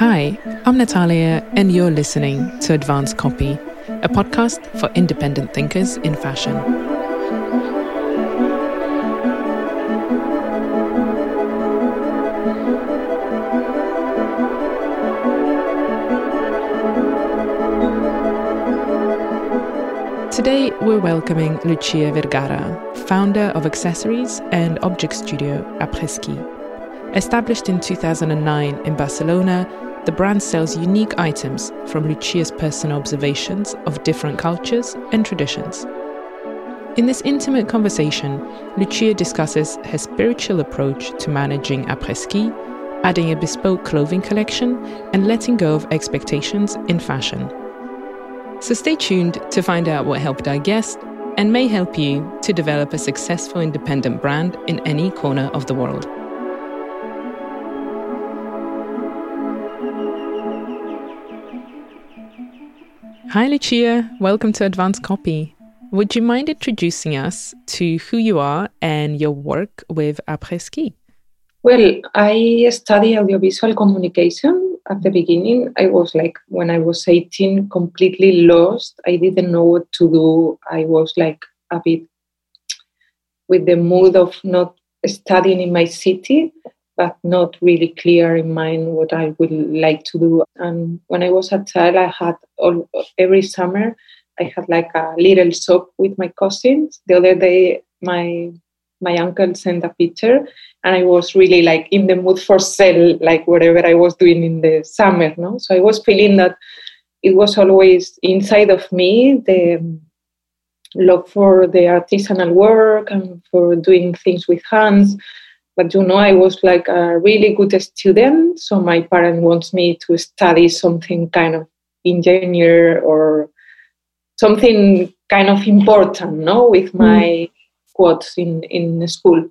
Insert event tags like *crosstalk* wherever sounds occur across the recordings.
Hi, I'm Natalia, and you're listening to Advanced Copy, a podcast for independent thinkers in fashion. Today, we're welcoming Lucia Vergara, founder of accessories and object studio Apreski. Established in 2009 in Barcelona, the brand sells unique items from Lucia's personal observations of different cultures and traditions. In this intimate conversation, Lucia discusses her spiritual approach to managing après-ski, adding a bespoke clothing collection, and letting go of expectations in fashion. So stay tuned to find out what helped our guest and may help you to develop a successful independent brand in any corner of the world. Hi, Lucia. Welcome to Advanced Copy. Would you mind introducing us to who you are and your work with Après Ski? Well, I study audiovisual communication. At the beginning, I was like, when I was 18, completely lost. I didn't know what to do. I was like a bit with the mood of not studying in my city but not really clear in mind what I would like to do. And when I was a child, I had all, every summer I had like a little shop with my cousins. The other day, my my uncle sent a picture, and I was really like in the mood for sell, like whatever I was doing in the summer. No, so I was feeling that it was always inside of me the love for the artisanal work and for doing things with hands but you know i was like a really good student so my parent wants me to study something kind of engineer or something kind of important no with mm. my mm. quotes in in school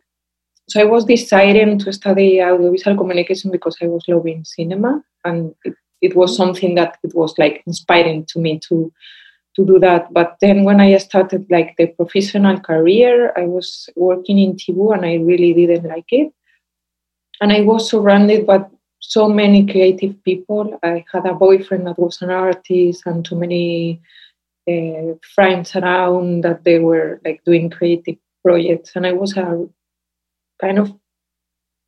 so i was deciding to study audiovisual communication because i was loving cinema and it, it was something that it was like inspiring to me to to do that. But then when I started like the professional career, I was working in TV and I really didn't like it. And I was surrounded by so many creative people. I had a boyfriend that was an artist and too many uh, friends around that they were like doing creative projects. And I was uh, kind of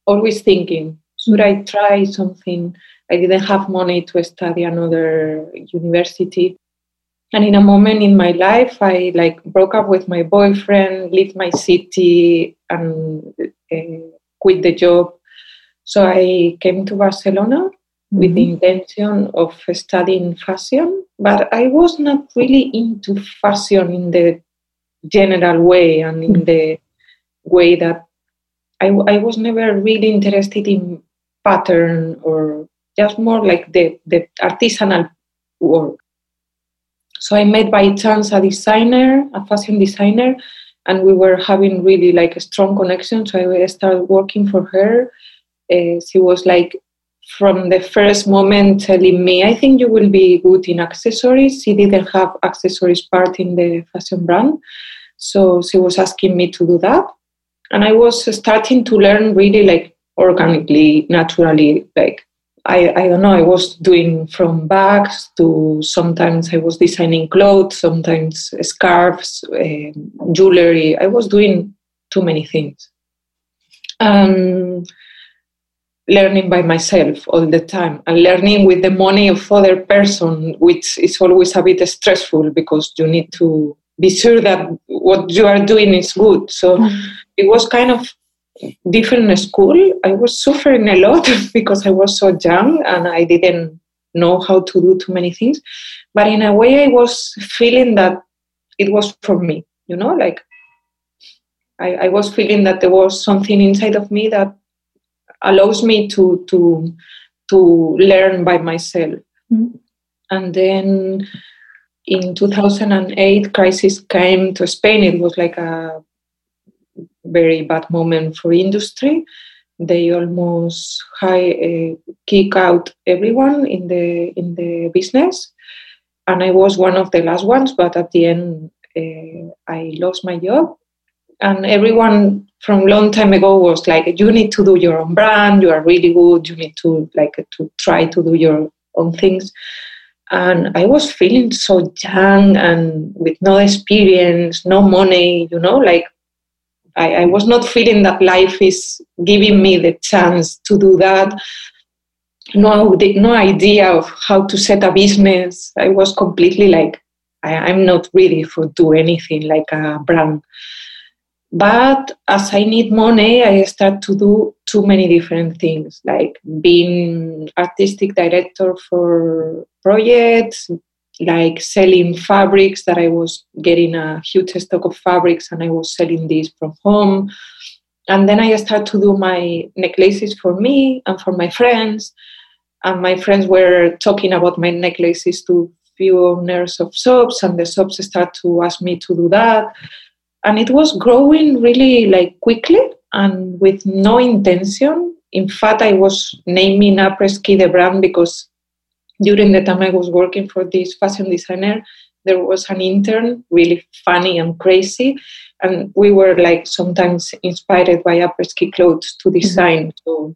always thinking, should I try something? I didn't have money to study another university and in a moment in my life i like broke up with my boyfriend left my city and uh, quit the job so i came to barcelona mm-hmm. with the intention of studying fashion but i was not really into fashion in the general way and in mm-hmm. the way that I, I was never really interested in pattern or just more like the, the artisanal work so I met by chance a designer, a fashion designer, and we were having really like a strong connection. So I started working for her. Uh, she was like from the first moment telling me, I think you will be good in accessories. She didn't have accessories part in the fashion brand. So she was asking me to do that. And I was starting to learn really like organically, naturally, like I, I don't know, I was doing from bags to sometimes I was designing clothes, sometimes scarves, uh, jewelry. I was doing too many things. Um, learning by myself all the time and learning with the money of other person, which is always a bit stressful because you need to be sure that what you are doing is good. So mm. it was kind of different school, I was suffering a lot *laughs* because I was so young and I didn't know how to do too many things. But in a way, I was feeling that it was for me, you know, like I, I was feeling that there was something inside of me that allows me to to to learn by myself. Mm-hmm. And then in 2008, crisis came to Spain. It was like a very bad moment for industry. They almost high, uh, kick out everyone in the in the business, and I was one of the last ones. But at the end, uh, I lost my job, and everyone from long time ago was like, you need to do your own brand. You are really good. You need to like to try to do your own things. And I was feeling so young and with no experience, no money, you know, like I, I was not feeling that life is giving me the chance to do that. No, no idea of how to set a business. I was completely like, I, I'm not ready for do anything like a brand. But as I need money, I start to do too many different things, like being artistic director for projects, like selling fabrics that I was getting a huge stock of fabrics and I was selling these from home. And then I started to do my necklaces for me and for my friends. And my friends were talking about my necklaces to few owners of shops, and the shops start to ask me to do that. And it was growing really like quickly and with no intention. In fact, I was naming Après-Ski the brand because during the time I was working for this fashion designer, there was an intern, really funny and crazy, and we were like sometimes inspired by Après-Ski clothes to mm-hmm. design. So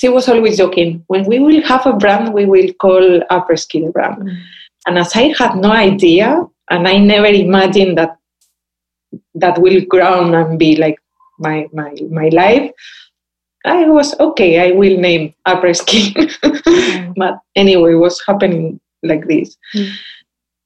she was always joking, when we will have a brand, we will call Après-Ski the brand. Mm-hmm. And as I had no idea, and I never imagined that that will grow and be like my my my life, I was okay. I will name Après-Ski, mm. *laughs* but anyway, it was happening like this. Mm.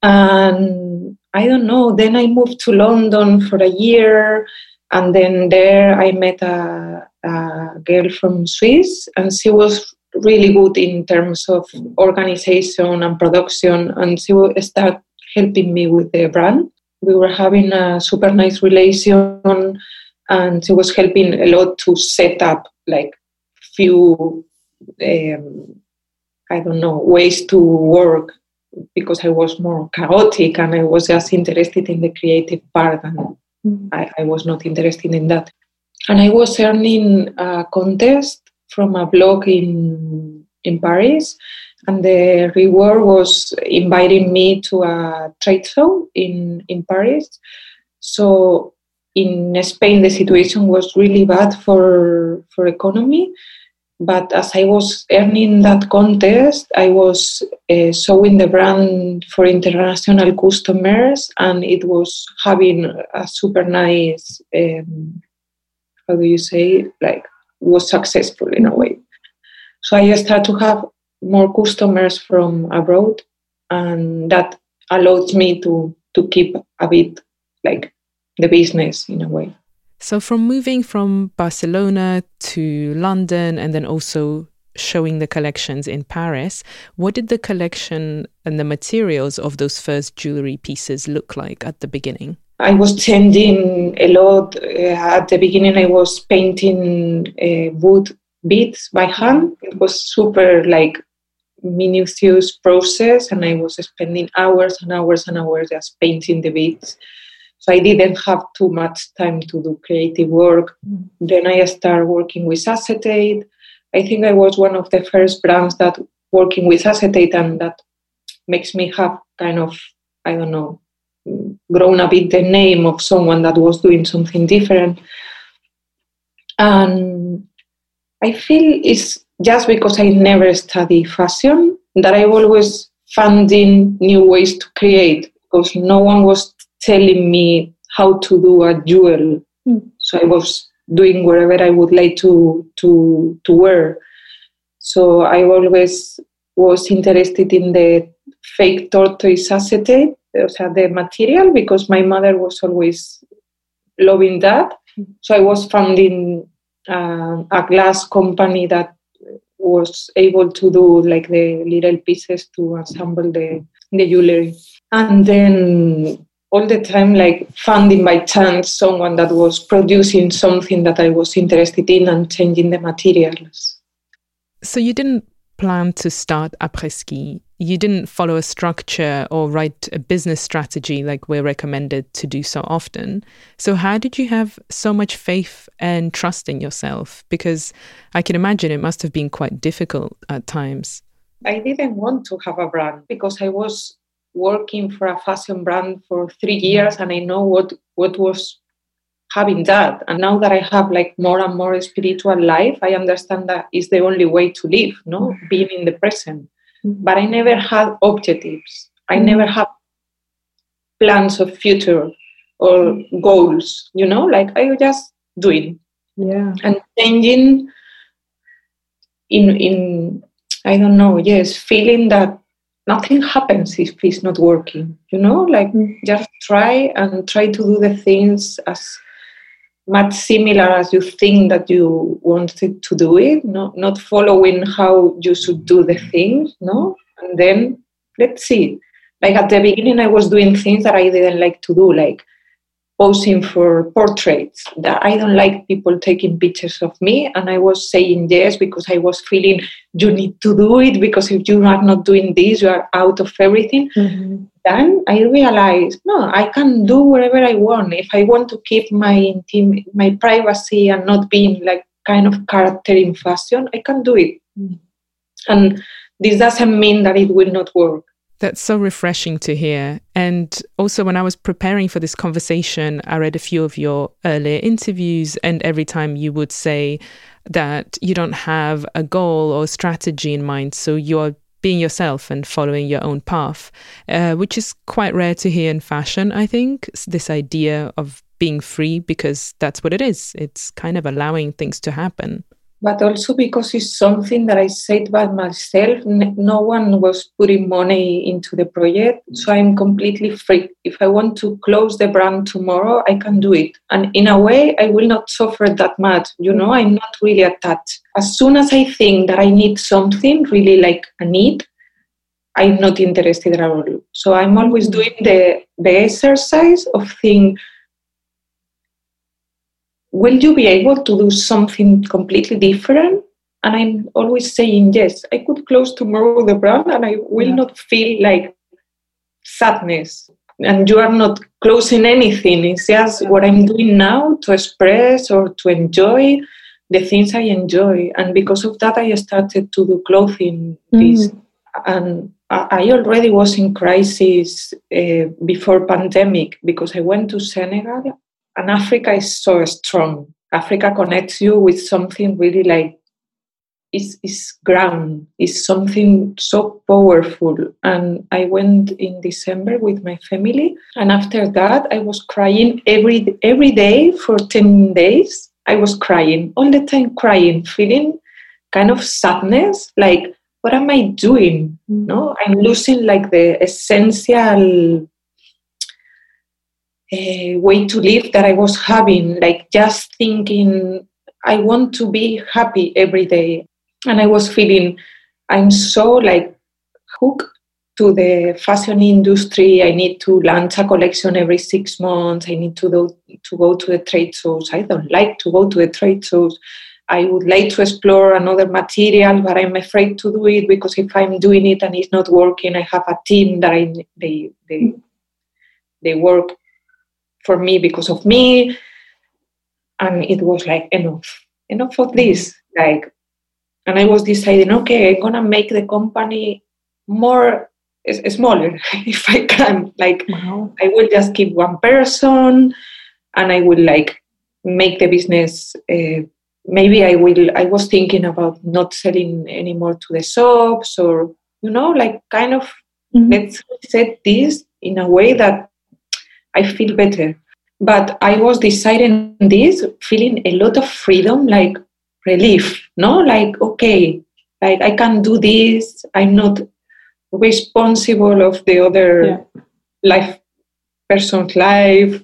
And I don't know. Then I moved to London for a year, and then there I met a, a girl from Swiss, and she was really good in terms of organization and production, and she started helping me with the brand. We were having a super nice relation, and she was helping a lot to set up like few um, I don't know ways to work because I was more chaotic and I was just interested in the creative part and mm-hmm. I, I, was not interested in that. And I was earning a contest from a blog in in Paris and the reward was inviting me to a trade show in in Paris. So in Spain, the situation was really bad for for economy. But as I was earning that contest, I was uh, showing the brand for international customers, and it was having a super nice. Um, how do you say? Like was successful in a way. So I started to have more customers from abroad, and that allowed me to to keep a bit like the business in a way. So, from moving from Barcelona to London and then also showing the collections in Paris, what did the collection and the materials of those first jewelry pieces look like at the beginning? I was tending a lot. Uh, at the beginning, I was painting uh, wood beads by hand. It was super like minutious process, and I was spending hours and hours and hours just painting the beads. So I didn't have too much time to do creative work. Mm. Then I started working with acetate. I think I was one of the first brands that working with acetate and that makes me have kind of, I don't know, grown a bit the name of someone that was doing something different. And I feel it's just because I never studied fashion that I always finding new ways to create because no one was telling me how to do a jewel. Mm. So I was doing whatever I would like to to to wear. So I always was interested in the fake tortoise acetate, the material, because my mother was always loving that. Hmm. So I was founding uh, a glass company that was able to do like the little pieces to assemble the, the jewelry. And then all the time like finding by chance someone that was producing something that I was interested in and changing the materials. So you didn't plan to start après-ski. You didn't follow a structure or write a business strategy like we're recommended to do so often. So how did you have so much faith and trust in yourself? Because I can imagine it must have been quite difficult at times. I didn't want to have a brand because I was working for a fashion brand for three years and I know what what was having that. And now that I have like more and more spiritual life, I understand that is the only way to live, no? Mm-hmm. Being in the present. Mm-hmm. But I never had objectives. I mm-hmm. never had plans of future or goals, you know, like I was just doing. Yeah. And changing in in I don't know, yes, feeling that nothing happens if it's not working you know? Like mm. just try and try to do the things as much similar as you think that you wanted to do it no not following how you should do the things no? And then let's see. Like at the beginning i was doing things that i didn't like to do like posing for portraits that i don't like people taking pictures of me and i was saying yes because i was feeling you need to do it because if you are not doing this you are out of everything mm-hmm. then i realized no i can do whatever i want if i want to keep my intim- my privacy and not being like kind of character in fashion i can do it mm-hmm. and this doesn't mean that it will not work that's so refreshing to hear. And also, when I was preparing for this conversation, I read a few of your earlier interviews, and every time you would say that you don't have a goal or strategy in mind. So you're being yourself and following your own path, uh, which is quite rare to hear in fashion, I think. This idea of being free, because that's what it is. It's kind of allowing things to happen but also because it's something that I said by myself. No one was putting money into the project, mm. so I'm completely free. If I want to close the brand tomorrow, I can do it. And in a way, I will not suffer that much. You know, I'm not really attached. As soon as I think that I need something, really like a need, I'm not interested at all. So I'm always mm. doing the, the exercise of thinking, will you be able to do something completely different? And I'm always saying, yes, I could close tomorrow the brand and I will yeah. not feel like sadness. And you are not closing anything. It's just what I'm doing now to express or to enjoy the things I enjoy. And because of that, I started to do clothing. Mm. And I already was in crisis uh, before pandemic because I went to Senegal and Africa is so strong. Africa connects you with something really like is is ground is something so powerful and i went in december with my family and after that i was crying every every day for 10 days i was crying all the time crying feeling kind of sadness like what am i doing mm. no i'm losing like the essential uh, way to live that I was having, like just thinking, I want to be happy every day. And I was feeling, I'm so like hooked to the fashion industry. I need to launch a collection every six months. I need to do, to go to the trade shows. I don't like to go to the trade shows. I would like to explore another material, but I'm afraid to do it because if I'm doing it and it's not working, I have a team that I they they they work for me because of me and it was like enough enough of this like and i was deciding okay i'm gonna make the company more smaller *laughs* if i can like wow. i will just keep one person and i will like make the business uh, maybe i will i was thinking about not selling anymore to the shops or you know like kind of mm-hmm. let's set this in a way that I feel better. But I was deciding this, feeling a lot of freedom, like relief, no? Like, okay, like I can do this. I'm not responsible of the other yeah. life person's life.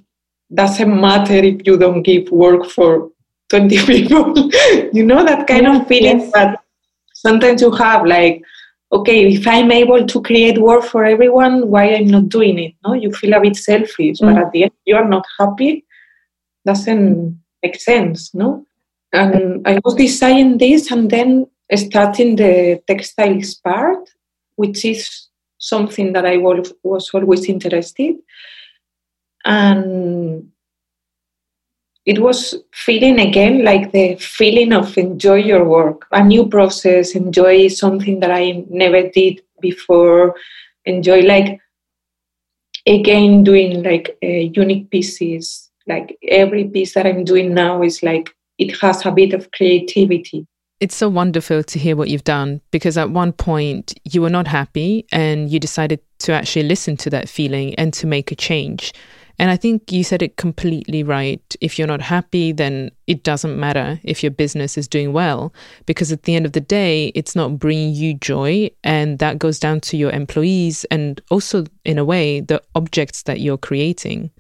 Doesn't matter if you don't give work for 20 *laughs* people. you know, that kind yeah, of feeling yes. that sometimes you have like, okay, if I'm able to create work for everyone, why I'm not doing it? No, you feel a bit selfish, mm. but at the end you are not happy. Doesn't make sense, no? And I was designing this and then starting the textiles part, which is something that I was, was always interested. And it was feeling again like the feeling of enjoy your work, a new process, enjoy something that I never did before, enjoy like again doing like uh, unique pieces, like every piece that I'm doing now is like it has a bit of creativity. It's so wonderful to hear what you've done because at one point you were not happy and you decided to actually listen to that feeling and to make a change. And I think you said it completely right. If you're not happy, then it doesn't matter if your business is doing well, because at the end of the day, it's not bringing you joy. And that goes down to your employees and also, in a way, the objects that you're creating.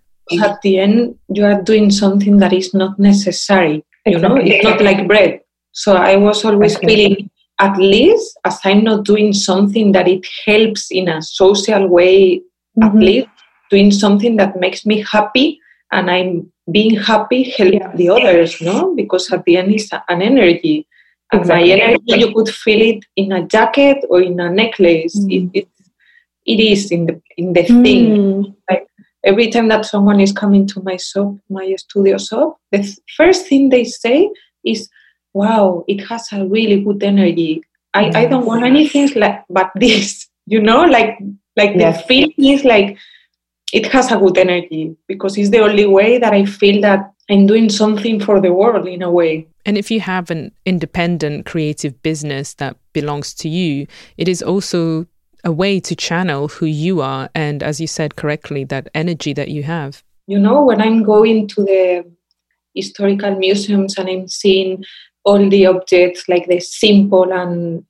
At the end, you are doing something that is not necessary. You know, it's not *laughs* like bread. So I was always feeling at least as I'm not doing something that it helps in a social way, mm-hmm. at least doing something that makes me happy and I'm being happy help yes. the others, no? Because at the end it's an energy. And exactly. my energy you could feel it in a jacket or in a necklace. Mm. It, it, it is in the in the mm. thing. Like every time that someone is coming to my shop, my studio shop, the th- first thing they say is, Wow, it has a really good energy. I, yes. I don't want anything like but this, *laughs* you know, like like yes. the feeling is like it has a good energy because it's the only way that I feel that I'm doing something for the world in a way. And if you have an independent creative business that belongs to you, it is also a way to channel who you are and, as you said correctly, that energy that you have. You know, when I'm going to the historical museums and I'm seeing all the objects, like the simple and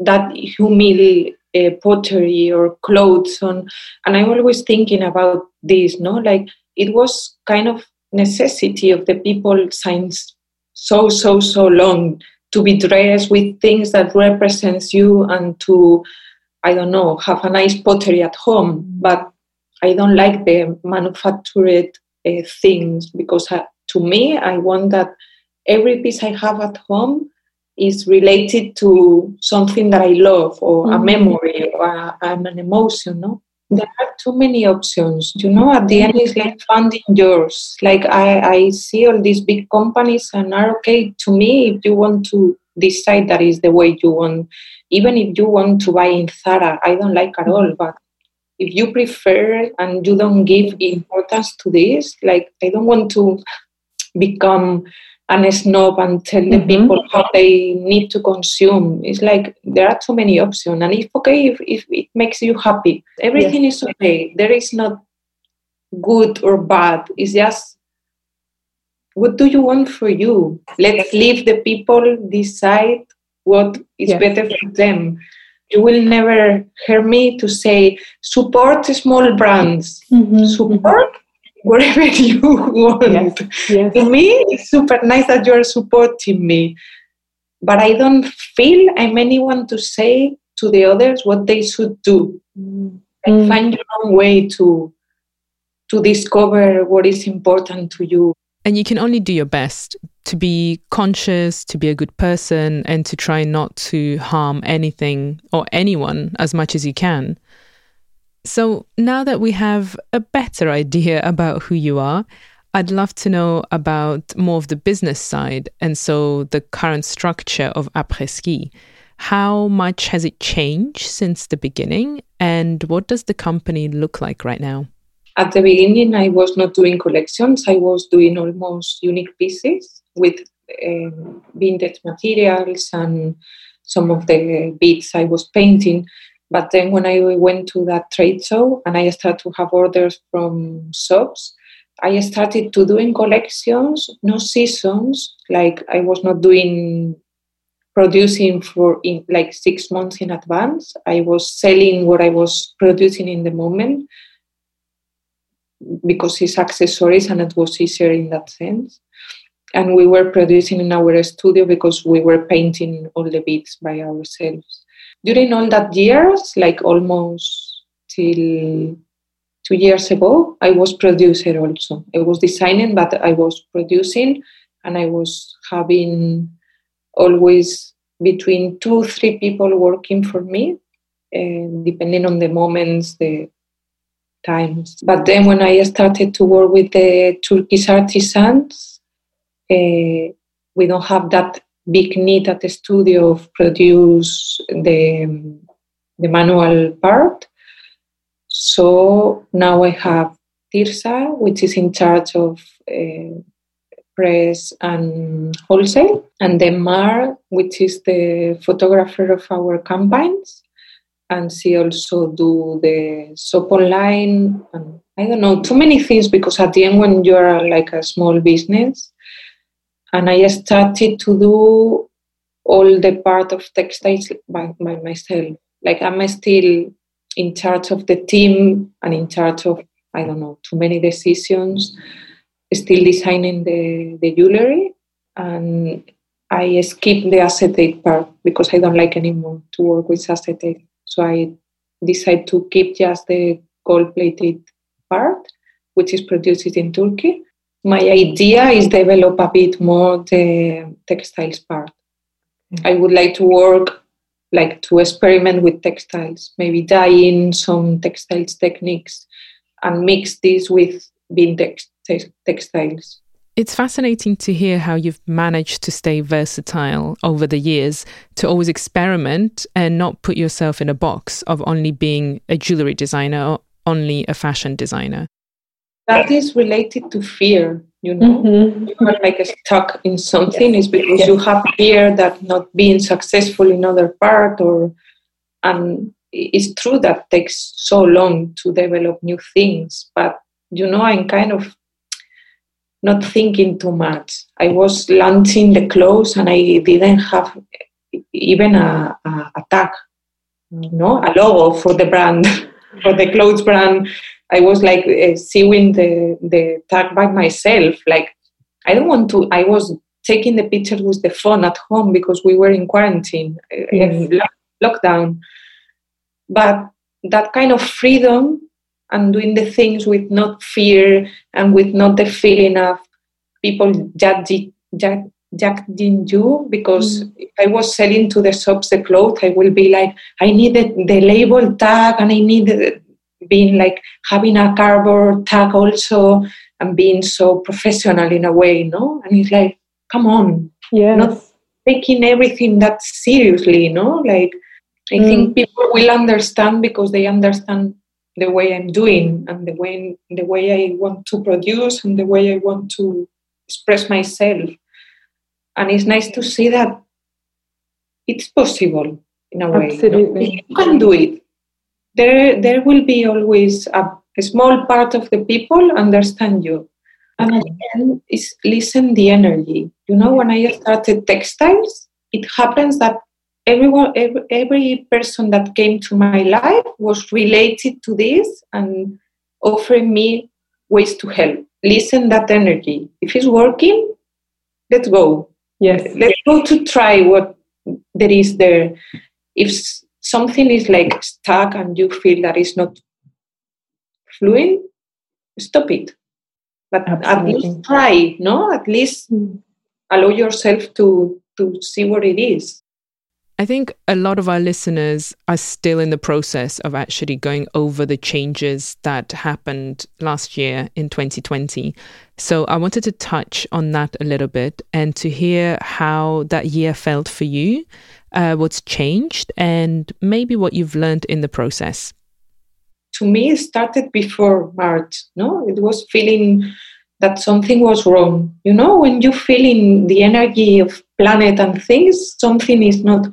that humility uh, pottery or clothes on and i'm always thinking about this no? Like it was kind of necessity of the people since so so so long to be dressed with things that represents you and to i don't know have a nice pottery at home. But i don't like the manufactured uh, things because uh, to me i want that every piece i have at home is related to something that I love or mm-hmm. a memory or a, an emotion. No? There are too many options. You know, at the end, it's like finding yours. Like I, I see all these big companies and are okay to me if you want to decide that is the way you want. Even if you want to buy in Zara, I don't like at all. But if you prefer and you don't give importance to this, like I don't want to become and snob and tell the mm-hmm. people how they need to consume. It's like there are too many options, and it's okay if, if it makes you happy. Everything yes. is okay. There is not good or bad. It's just what do you want for you? Let's leave the people decide what is yes. better for them. You will never hear me to say support small brands. Mm-hmm. Support wherever *laughs* you want. Yes, yes. To me, it's super nice that you're supporting me. But I don't feel I'm anyone to say to the others what they should do. Mm. find your own way to to discover what is important to you. And you can only do your best to be conscious, to be a good person, and to try not to harm anything or anyone as much as you can. So now that we have a better idea about who you are, I'd love to know about more of the business side and so the current structure of Après Ski. How much has it changed since the beginning and what does the company look like right now? At the beginning, I was not doing collections, I was doing almost unique pieces with um, vintage materials and some of the beads I was painting. But then when I went to that trade show and I started to have orders from shops, I started to doing collections, no seasons. Like I was not doing producing for in like six months in advance. I was selling what I was producing in the moment because it's accessories and it was easier in that sense. And we were producing in our studio because we were painting all the beads by ourselves during all that years, like almost till two years ago, I was producer also. I was designing, but I was producing, and I was having always between two, three people working for me, uh, depending on the moments, the times. But then when I started to work with the Turkish artisans, uh, we don't have that big need at the studio of produce the, the manual part. So now I have Tirsa, which is in charge of uh, press and wholesale, and then Mar, which is the photographer of our campaigns, and she also do the shop online and I don't know too many things because at the end when you are like a small business, and I started to do all the part of textiles by, by myself. Like I'm still in charge of the team and in charge of I don't know too many decisions still designing the, the jewelry and I skip the acetate part because I don't like anymore to work with acetate. So I decide to keep just the gold plated part, which is produced in Turkey. My idea is develop a bit more the textiles part. Mm-hmm. I would like to work like to experiment with textiles, maybe dyeing some textiles techniques and mix this with vintage textiles. It's fascinating to hear how you've managed to stay versatile over the years, to always experiment and not put yourself in a box of only being a jewelry designer or only a fashion designer. That is related to fear, you know. Mm-hmm. You are like stuck in something yes. is because yes. you have fear that not being successful in other part or and it's true that takes so long to develop new things, but you know, I'm kind of not thinking too much. I was launching the clothes and I didn't have even a, a, a tag, you know, a logo for the brand, *laughs* for the clothes brand. I was like uh, sewing the, the tag by myself. Like, I don't want to, I was taking the pictures with the phone at home because we were in quarantine, uh, yes. in lockdown. But that kind of freedom and doing the things with not fear and with not the feeling of people judging, judging you because mm. if I was selling to the shops the clothes, I will be like, I need the, the label tag and I need the, being like having a cardboard tag also and being so professional in a way, no? And it's like, come on, yeah, not taking everything that seriously, no? Like I mm. think people will understand because they understand the way I'm doing and the way the way I want to produce and the way I want to express myself. And it's nice to see that it's possible in a way. Absolutely. You can do it. There there will be always a, a small part of the people understand you. And again is listen the energy. You know, when I started textiles, it happens that everyone every, every person that came to my life was related to this and offering me ways to help. Listen that energy. If it's working let's go. Yes. Let's go to try what there is there. If something is like stuck and you feel that it's not fluent stop it. But Absolutely. at least try no? At least mm. allow yourself to to see what it is I think a lot of our listeners are still in the process of actually going over the changes that happened last year in 2020. So I wanted to touch on that a little bit and to hear how that year felt for you, uh, what's changed, and maybe what you've learned in the process. To me, it started before March. No, it was feeling that something was wrong. You know, when you feel in the energy of planet and things, something is not.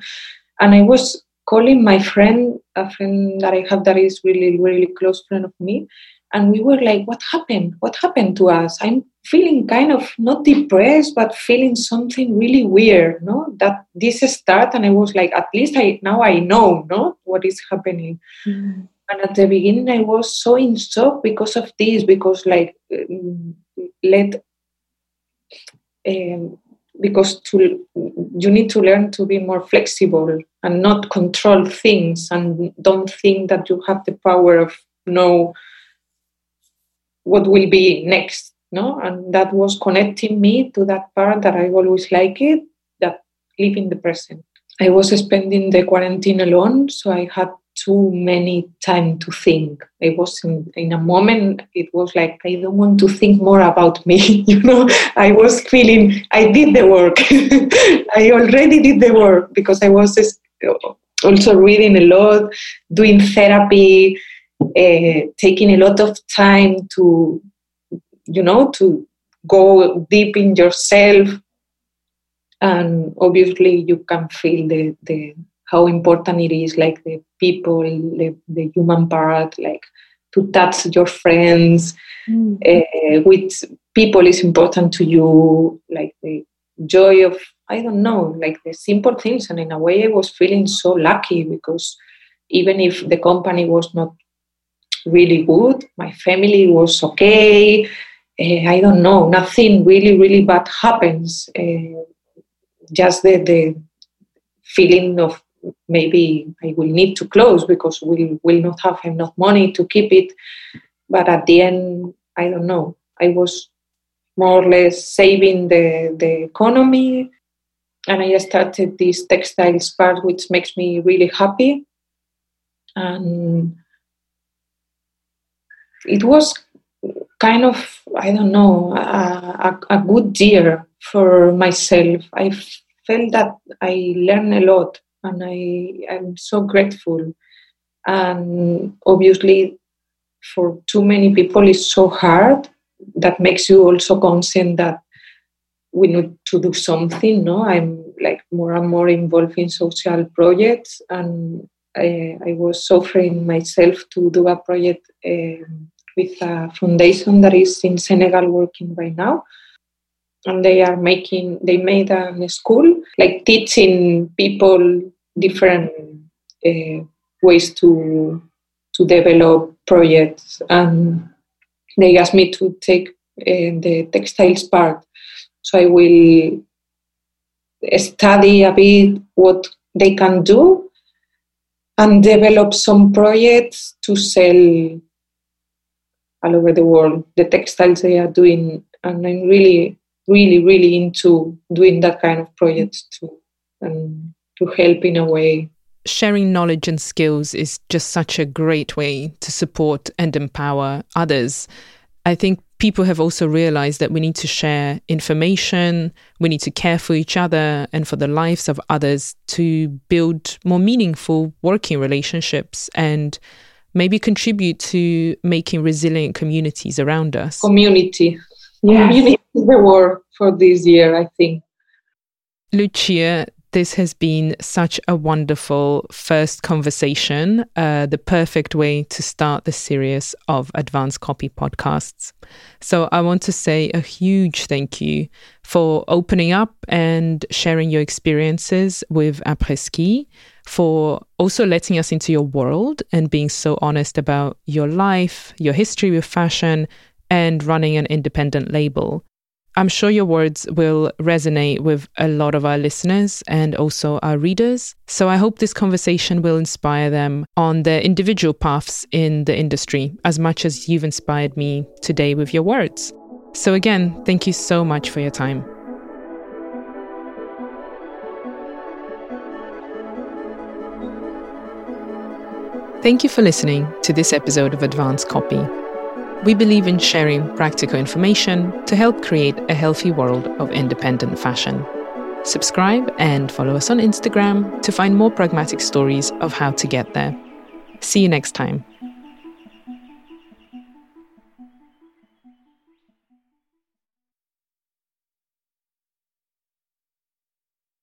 And I was calling my friend, a friend that I have that is really, really close friend of me, and we were like, "What happened? What happened to us?" I'm feeling kind of not depressed, but feeling something really weird. No, that this start, and I was like, "At least I now I know, no, what is happening." Mm. And at the beginning, I was so in shock because of this, because like um, let um, because to you need to learn to be more flexible and not control things and don't think that you have the power of know what will be next no? And that was connecting me to that part that i always like it that live in the present. I was spending the quarantine alone so i had too many time to think. I was in, in a moment, it was like, I don't want to think more about me. *laughs* you know, I was feeling I did the work. *laughs* I already did the work because I was also reading a lot, doing therapy, uh, taking a lot of time to, you know, to go deep in yourself. And obviously, you can feel the, the how important it is, like the people, the, the human part, like to touch your friends, mm. uh, with people is important to you, like the joy of I don't know, like the simple things. And in a way, I was feeling so lucky because even if the company was not really good, my family was okay. Uh, I don't know, nothing really, really bad happens. Uh, just the, the feeling of maybe I will need to close because we will not have enough money to keep it. But at the end, I don't know. I was more or less saving the, the economy. And I started this textiles part, which makes me really happy. And it was kind of, I don't know, a, a, a good year for myself. I felt that I learned a lot and I am so grateful. And obviously, for too many people, it's so hard. That makes you also conscious that we need to do something. No, I'm like more and more involved in social projects, and I, I was offering myself to do a project uh, with a foundation that is in Senegal working right now and they are making they made a school like teaching people different uh, ways to to develop projects. And they asked me to take uh, the textiles part. So i will study a bit what they can do and develop some projects to sell all over the world. The textiles they are doing and i'm really really really into doing that kind of projects too. And to help in a way. Sharing knowledge and skills is just such a great way to support and empower others. I think people have also realized that we need to share information we need to care for each other and for the lives of others to build more meaningful working relationships and maybe contribute to making resilient communities around us. Community. Yeah. community is the word for this year i think. Lucia, this has been such a wonderful first conversation, uh, the perfect way to start the series of Advanced Copy podcasts. So I want to say a huge thank you for opening up and sharing your experiences with Après-Ski, for also letting us into your world and being so honest about your life, your history with fashion, and running an independent label. I'm sure your words will resonate with a lot of our listeners and also our readers. So I hope this conversation will inspire them on their individual paths in the industry as much as you've inspired me today with your words. So again, thank you so much for your time. Thank you for listening to this episode of Advanced Copy. We believe in sharing practical information to help create a healthy world of independent fashion. Subscribe and follow us on Instagram to find more pragmatic stories of how to get there. See you next time.